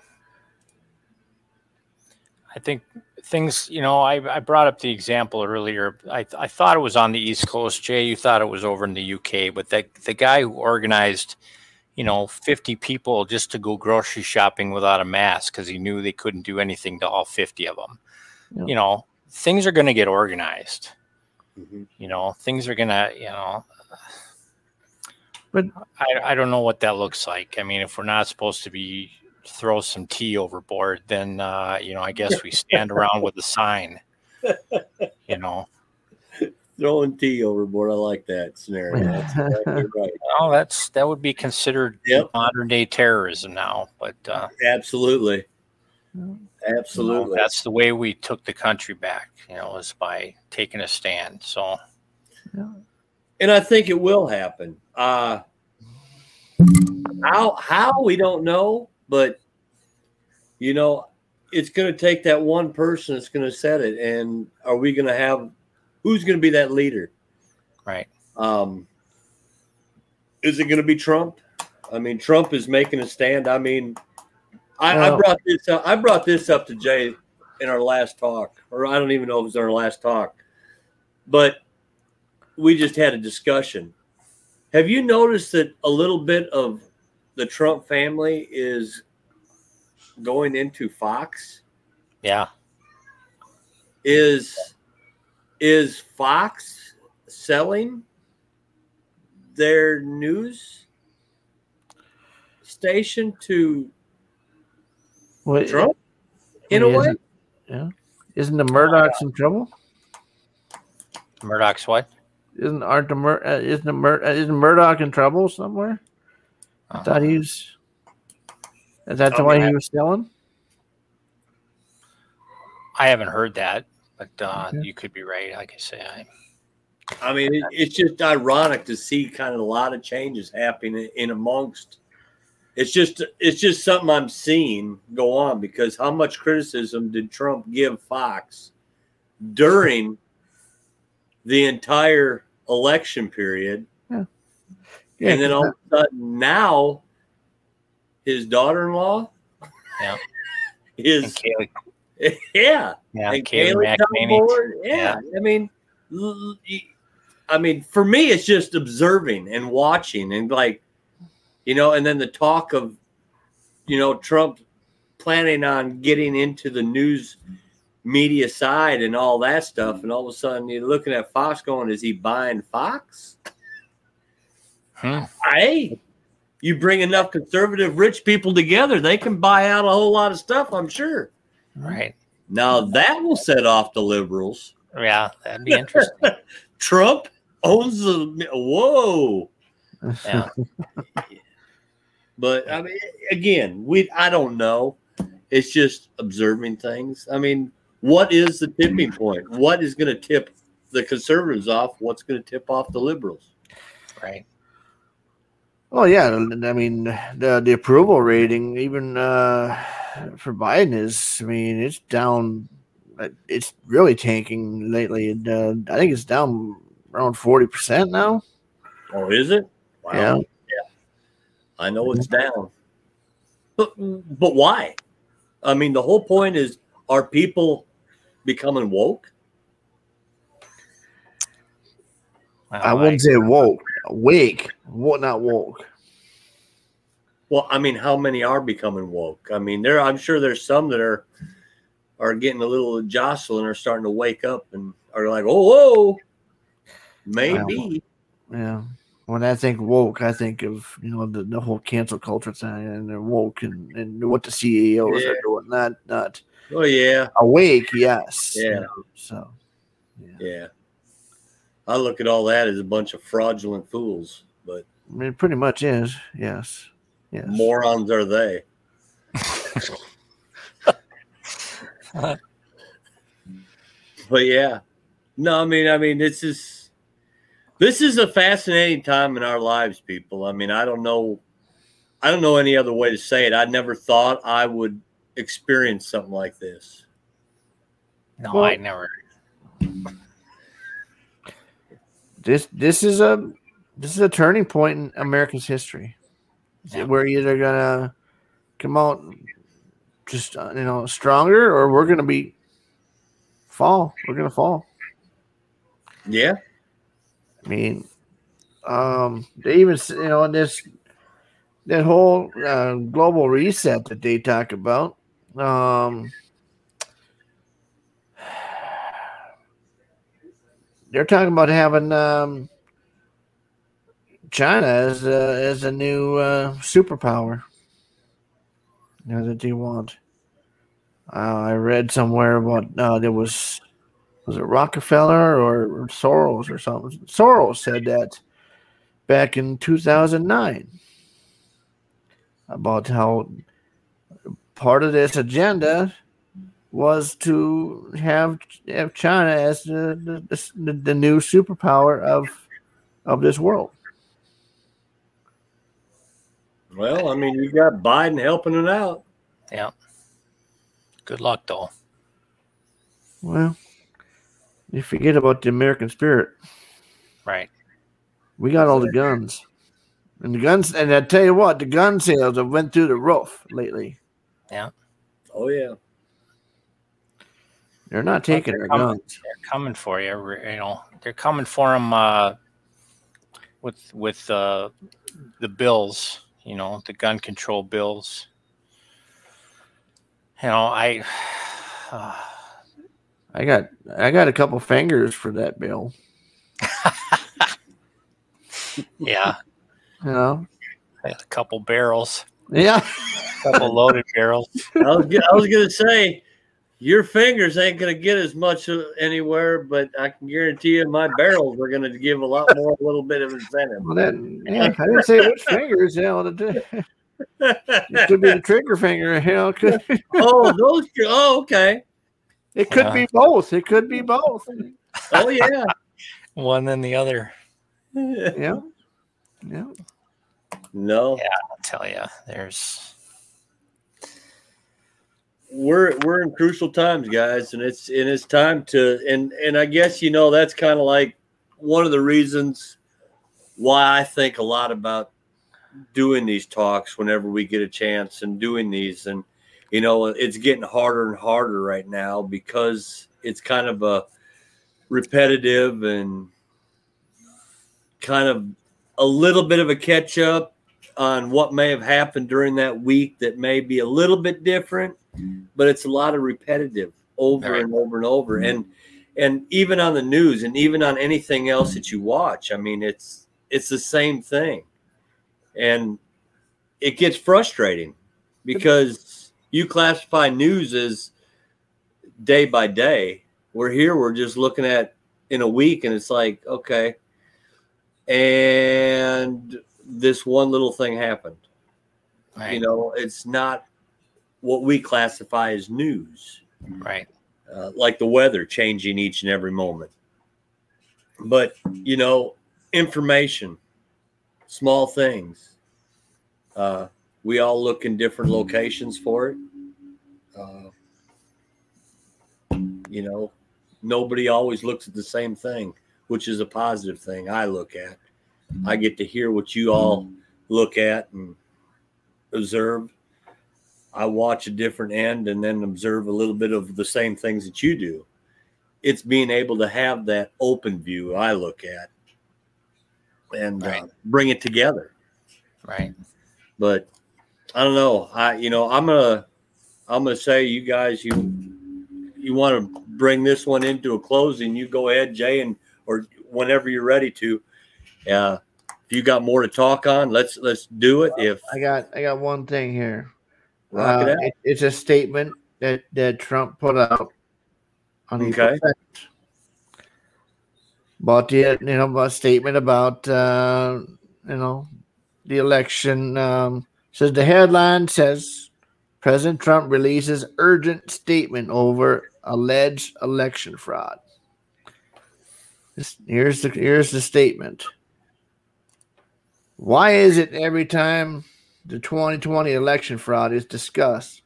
I think things, you know, I, I brought up the example earlier. I, I thought it was on the East Coast. Jay, you thought it was over in the UK, but the, the guy who organized, you know, 50 people just to go grocery shopping without a mask because he knew they couldn't do anything to all 50 of them. Yeah. You know, things are going to get organized. Mhm. You know, things are going to, you know, But I, I don't know what that looks like. I mean, if we're not supposed to be throw some tea overboard, then uh, you know, I guess we stand around with a sign. You know, Throwing tea overboard. I like that scenario. That's exactly right. well, that's that would be considered Yep. modern day terrorism now. But uh, Absolutely. you know, Absolutely. that's the way we took the country back. You know, was by taking a stand. So and I think it will happen. Uh, how how we don't know, but you know, it's going to take that one person that's going to set it. And are we going to have who's going to be that leader? right, Um, is it going to be Trump? I mean, Trump is making a stand. I mean, I, I brought this up. I brought this up to Jay in our last talk, or I don't even know if it was our last talk, but we just had a discussion. Have you noticed that a little bit of the Trump family is going into Fox? yeah, Is is Fox selling their news station to what, Trump in I a mean, way? isn't- Yeah. Isn't the Murdochs in trouble? Murdoch's what? Isn't aren't the Mur- uh, isn't the Mur- uh, isn't Murdoch in trouble somewhere? I Uh, thought he was. Is that the I way he was selling? I haven't heard that, but uh, Okay. you could be right. Like I say, I, I mean, it, it's just ironic to see kind of a lot of changes happening in amongst. It's just it's just something I'm seeing go on because how much criticism did Trump give Fox during the entire election period? Yeah, and then all of a sudden now his daughter-in-law Yeah. and is Kayleigh, yeah yeah, and Kayleigh Kayleigh come McEnany. aboard. Yeah. I mean, l- y- I mean, for me, it's just observing and watching, and like, you know, and then the talk of, you know, Trump planning on getting into the news media side and all that stuff, and all of a sudden you're looking at Fox, going, "Is he buying Fox?" Hmm. Hey, you bring enough conservative rich people together, they can buy out a whole lot of stuff. I'm sure. Right. Now that will set off the liberals. Yeah, that'd be interesting. Trump owns the whoa. Yeah. But I mean, again, we I don't know. It's just observing things. I mean, what is the tipping point? What is going to tip the conservatives off? What's going to tip off the liberals? Right. Oh yeah, I mean the the approval rating even uh, for Biden is. I mean it's down. uh, It's really tanking lately. And, uh, I think it's down around forty percent now. Oh, is it? Wow. Yeah. I know it's down. But but why? I mean, the whole point is are people becoming woke? Well, I wouldn't say woke, awake, what not woke. Well, I mean, how many are becoming woke? I mean, there I'm sure there's some that are are getting a little jostled and are starting to wake up and are like, oh, whoa, maybe. Yeah. When I think woke, I think of you know the, the whole cancel culture thing and they're woke and, and what the CEOs Yeah. are doing. Not not Oh yeah, awake, yes. you Yeah. know, so yeah. I look at all that as a bunch of fraudulent fools, but I mean, it pretty much is. Yes. Yes. Morons are they? but yeah, no, I mean, I mean, this is this is a fascinating time in our lives, people. I mean, I don't know, I don't know any other way to say it. I never thought I would experience something like this. No, Well- I never. This this is a this is a turning point in America's history. Yeah. We're either gonna come out just uh, you know stronger, or we're gonna be fall. We're gonna fall. Yeah, I mean, um, they even you know this that whole uh, global reset that they talk about. Um, they're talking about having um, China as a, as a new uh, superpower. You know that they want. Uh, I read somewhere about uh, there was was it Rockefeller or Soros or something? Soros said that back in 2009 about how part of this agenda was to have, have China as the, the, the new superpower of of this world. well, I mean, you've got Biden helping it out. Yeah. Good luck, though. Well, you forget about the American spirit. Right. We got all the guns, and the guns. And I tell you what, the gun sales have went through the roof lately. Yeah. Oh yeah, They're not taking they're our coming. guns. They're coming for you. You know, they're coming for them uh, with with uh, the bills. You know, the gun control bills. You know, I. Uh, I got I got a couple fingers for that bill. yeah, You know. a couple barrels, Yeah. a couple loaded barrels. I was, g- I was gonna say your fingers ain't gonna get as much uh, anywhere, but I can guarantee you my barrels are gonna give a lot more, a little bit of incentive. Well, then, yeah, I didn't say which fingers. Yeah, know, the, it could be the trigger finger. You know, could, oh, those. two- Oh, okay. it could Yeah. be both. It could be both. Oh yeah. One and the other. Yeah. Yeah. no, Yeah, I'll tell you, there's. We're we're in crucial times, guys, and it's and it's time to and and I guess you know that's kind of like one of the reasons why I think a lot about doing these talks whenever we get a chance and doing these. And you know it's getting harder and harder right now because it's kind of a repetitive and kind of a little bit of a catch up on what may have happened during that week that may be a little bit different but it's a lot of repetitive over Right. and over and over. Mm-hmm. And and even on the news and even on anything else that you watch i mean it's it's the same thing. And it gets frustrating because you classify news as day by day. We're here we're just looking at in a week and it's like okay. And this one little thing happened. Right. you know it's not what we classify as news. Right. uh, like the weather changing each and every moment. But you know information small things uh, we all look in different locations for it. Uh, you know nobody always looks at the same thing which is a positive thing i look at i get to hear what you all look at and observe I watch a different end and then observe a little bit of the same things that you do. It's being able to have that open view I look at and uh, bring it together. Right. But I don't know. I you know I'm gonna I'm gonna say you guys you you want to bring this one into a closing. You go ahead, Jay, and or whenever you're ready to. Uh, if you got more to talk on, let's let's do it. If I got I got one thing here. it Uh, out. it- it's a statement that, that Trump put out on Okay. 2nd. About the you know a statement about uh, you know, the election. Um, says the headline says President Trump releases urgent statement over alleged election fraud. Here's the here's the statement. Why is it every time the 2020 election fraud is discussed,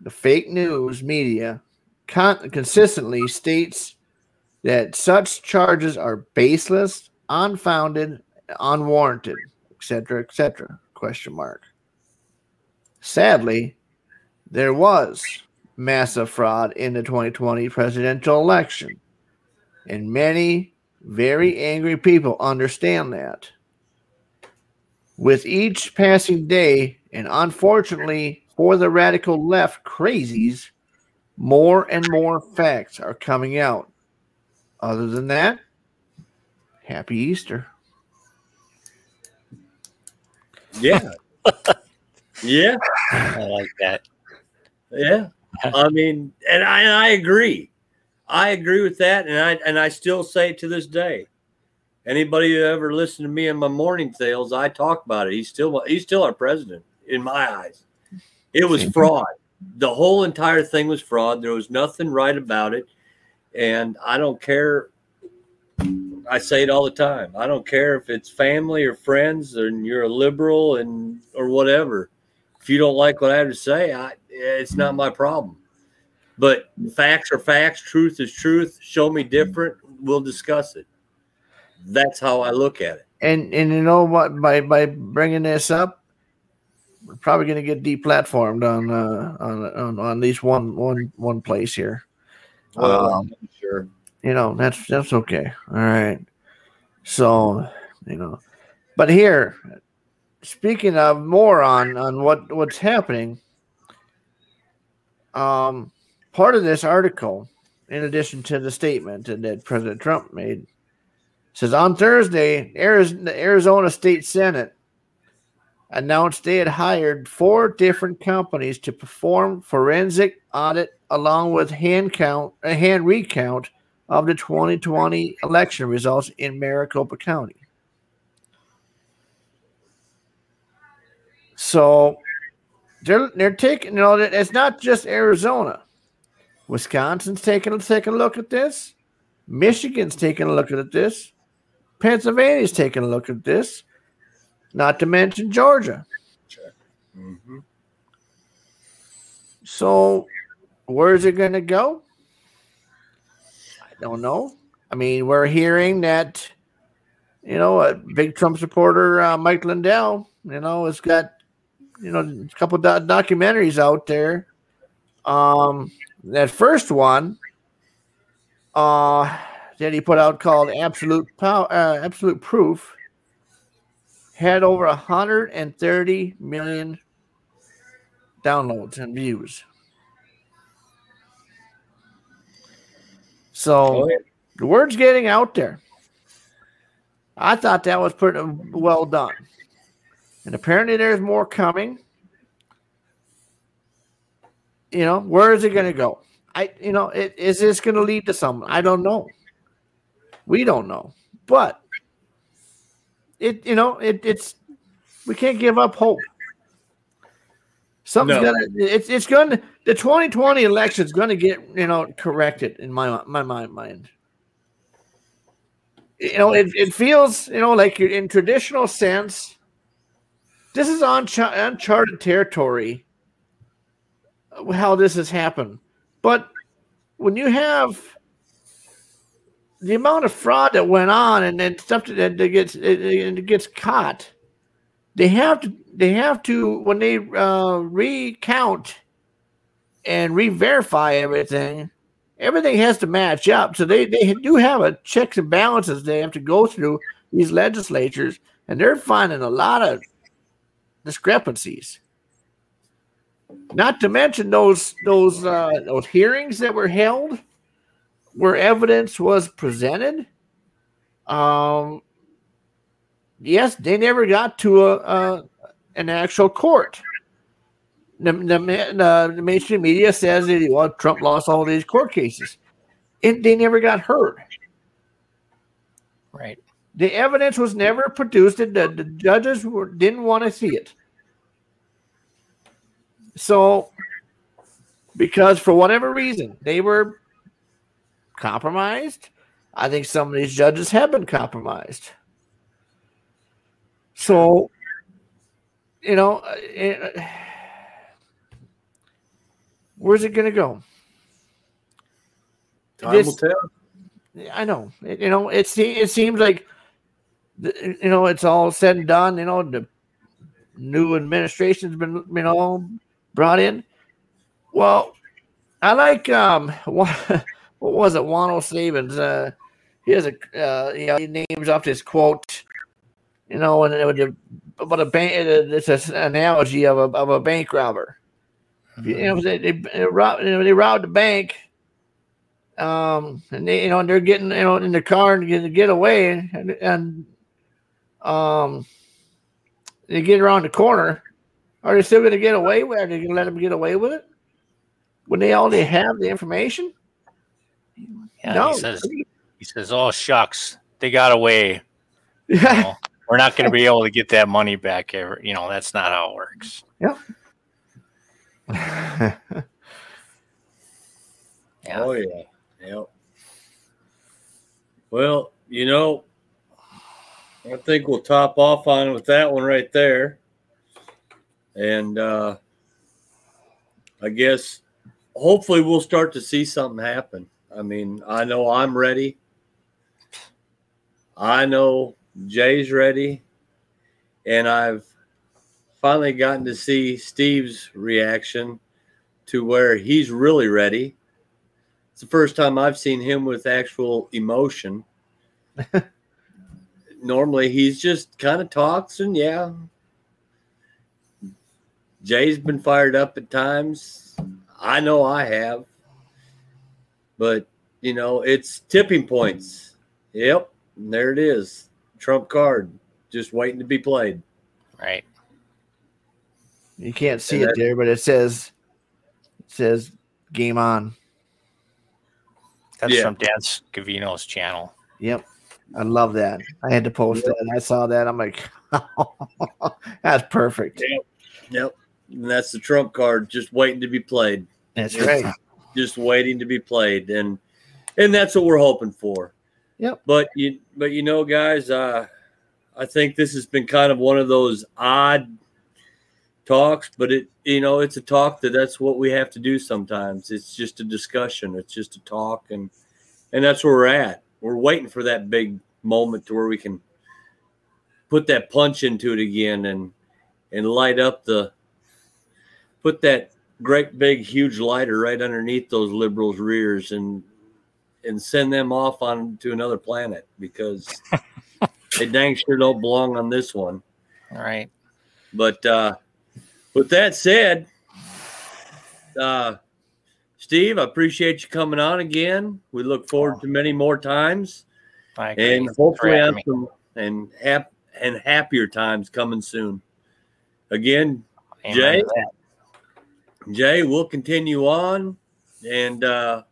the fake news media con- consistently states that such charges are baseless, unfounded, unwarranted, etc., etc. Question mark. Sadly, there was massive fraud in the 2020 presidential election, and many very angry people understand that. With each passing day, and unfortunately for the radical left crazies, more and more facts are coming out. Other than that, happy Easter. Yeah. yeah. I like that. Yeah. I mean, and I, and I agree. I agree with that. And I, and I still say to this day, anybody who ever listened to me in my morning sales, I talk about it. He's still, he's still our president in my eyes. It was fraud. The whole entire thing was fraud. There was nothing right about it. And I don't care. I say it all the time. I don't care if it's family or friends and you're a liberal and or whatever. If you don't like what I have to say, I, it's not my problem. But facts are facts, truth is truth. Show me different, we'll discuss it. That's how I look at it. And and you know what? By by bringing this up, we're probably going to get deplatformed on uh, on on on at least one one one place here. Well, Um, sure. you know that's that's okay all right so you know but here speaking of more on on what what's happening um part of this article in addition to the statement that president trump made says on thursday Ariz- the arizona state senate announced they had hired four different companies to perform forensic audit along with hand count a hand recount of the 2020 election results in Maricopa County. So they're they're taking you know it's not just Arizona. Wisconsin's taking taking a look at this. Michigan's taking a look at this. Pennsylvania's taking a look at this. Not to mention Georgia. Mhm. So where's it going to go? I don't know. I mean, we're hearing that, you know, a big Trump supporter, uh, Mike Lindell, you know, has got, you know, a couple do- documentaries out there. Um, that first one, uh, that he put out called Absolute Power, uh, Absolute Proof, had over 130 million downloads and views. So Oh, yeah. the word's getting out there. I thought that was pretty well done. And apparently there's more coming. You know, where is it going to go? I, you know, it, is this going to lead to something? I don't know. We don't know. But it, you know, it, it's, we can't give up hope. Something's No. gonna, it's, it's gonna, the 2020 election is gonna get, you know, corrected in my, my, my mind you know, it, it feels, you know, like you're in traditional sense. This is unch- uncharted territory. How this has happened, but when you have the amount of fraud that went on and then stuff that, that gets it, it gets caught, they have to they have to when they uh, recount and re-verify everything everything has to match up. So they, they do have a checks and balances they have to go through these legislatures, and they're finding a lot of discrepancies. Not to mention those those uh, those hearings that were held, where evidence was presented. Um, yes, they never got to a, a an actual court the, the, the, the mainstream media says that well, Trump lost all these court cases. It, they never got heard. Right. The evidence was never produced. The, the judges were, didn't want to see it. So, because for whatever reason they were compromised, I think some of these judges have been compromised. So, you know, uh, where's it going to go? Time This- will tell. I know. It, you know, it's it seems like you know it's all said and done. You know, the new administration's been you know brought in. Well, I like um what, what was it? Wano Stevens. Uh, he has a uh, you know he names off this quote. You know, and it would about a bank. It's an analogy of a of a bank robber. You know, they they, they, rob, you know, they robbed the bank um, and they, you know, and they're getting, you know, in the car and get, get away, and, and um, they get around the corner. Are they still going to get away with? it? Are they going to let them get away with it when they already have the information? Yeah, no, he says he says, "Oh shucks, they got away. You know, we're not going to be able to get that money back. Ever, you know, that's not how it works." Yeah. Oh yeah. Yep. Well, you know, I think we'll top off on with that one right there. And uh I guess hopefully we'll start to see something happen. I mean, I know I'm ready. I know Jay's ready. And I've finally gotten to see Steve's reaction to where he's really ready. It's the first time I've seen him with actual emotion. Normally, he's just kind of talks and yeah. Jay's been fired up at times. I know I have. But, you know, it's tipping points. Yep. And there it is. Trump card just waiting to be played. Right. you can't see And it that- there, but it says it says game on. That's Yeah. from Dan Scavino's channel. Yep. I love that. I had to post that. And I saw that. I'm like, that's perfect. Yep. And that's the Trump card just waiting to be played. That's right. Just waiting to be played. And and that's what we're hoping for. Yep. but you but you know guys uh i think this has been kind of one of those odd talks but it you know it's a talk that that's what we have to do sometimes. It's just a discussion. It's just a talk. And and that's where we're at. We're waiting for that big moment to where we can put that punch into it again and and light up the put that great big huge lighter right underneath those liberals rears and and send them off on to another planet because they dang sure don't belong on this one. All right. but uh with that said uh steve i appreciate you coming on again. We look forward to many more times. And hopefully have some and hap- and happier times coming soon. Again Amen Jay? Jay, we'll continue on, and uh,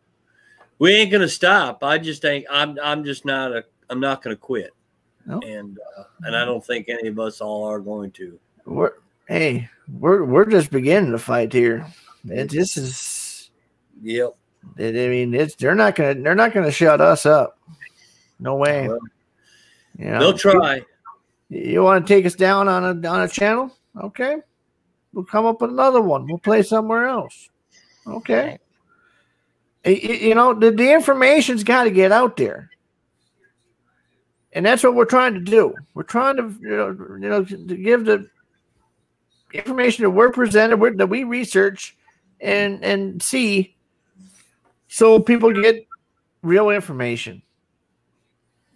we ain't gonna stop. I just ain't. I'm. I'm just not a. I'm not gonna quit, No. and uh, and I don't think any of us all are going to. We're hey, we're we're just beginning to fight here. It, this is Yep. it, I mean, it's they're not gonna they're not gonna shut us up. No way. Well, You know, they'll try. You, you want to take us down on a on a channel? Okay. We'll come up with another one. We'll play somewhere else. Okay. Y- You know, the, the information's got to get out there. And that's what we're trying to do. We're trying to, you know, you know to give the information that we're presented, that we research and and see, so people get real information.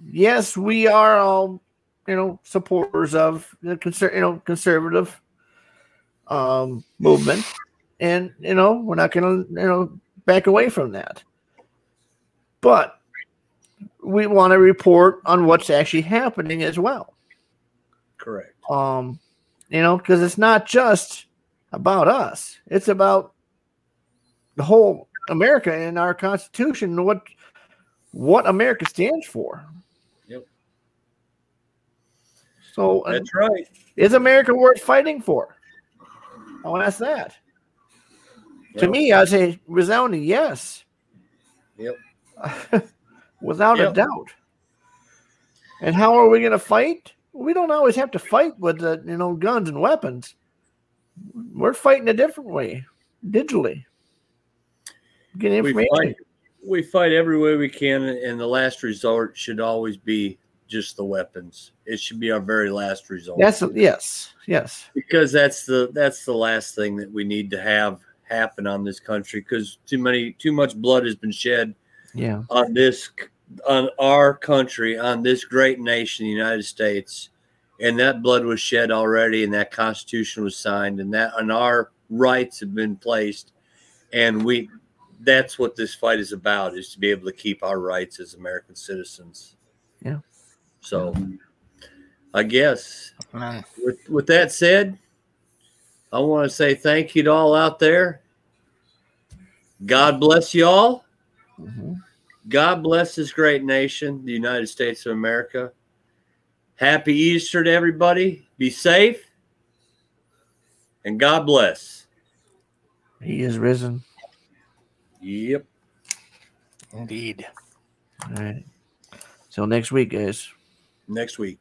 Yes, we are all, you know, supporters of the conser- you know conservative um, movement, and you know we're not going to you know back away from that. But we want to report on what's actually happening as well. Correct. Um, you know, because it's not just about us; it's about the whole America and our Constitution and what what America stands for. Yep. So uh, That's right. is America worth fighting for? I want to ask that. To me, I'd say resounding yes. Yep. Without a doubt. And how are we going to fight? We don't always have to fight with the, you know guns and weapons. We're fighting a different way, digitally. Get We information. fight, we fight every way we can, and the last resort should always be just the weapons. It should be our very last resort. That's yes, yes. because that's the that's the last thing that we need to have happen on this country because too many too much blood has been shed Yeah. on this on our country on this great nation the united states and that blood was shed already and that constitution was signed and that and our rights have been placed and we that's what this fight is about is to be able to keep our rights as american citizens. So i guess with with that said, I want to say thank you to all out there. God bless you all. Mhm. God bless this great nation, the United States of America. Happy Easter to everybody. Be safe. And God bless. He is risen. Yep. indeed. All right. Till next week, guys. Next week.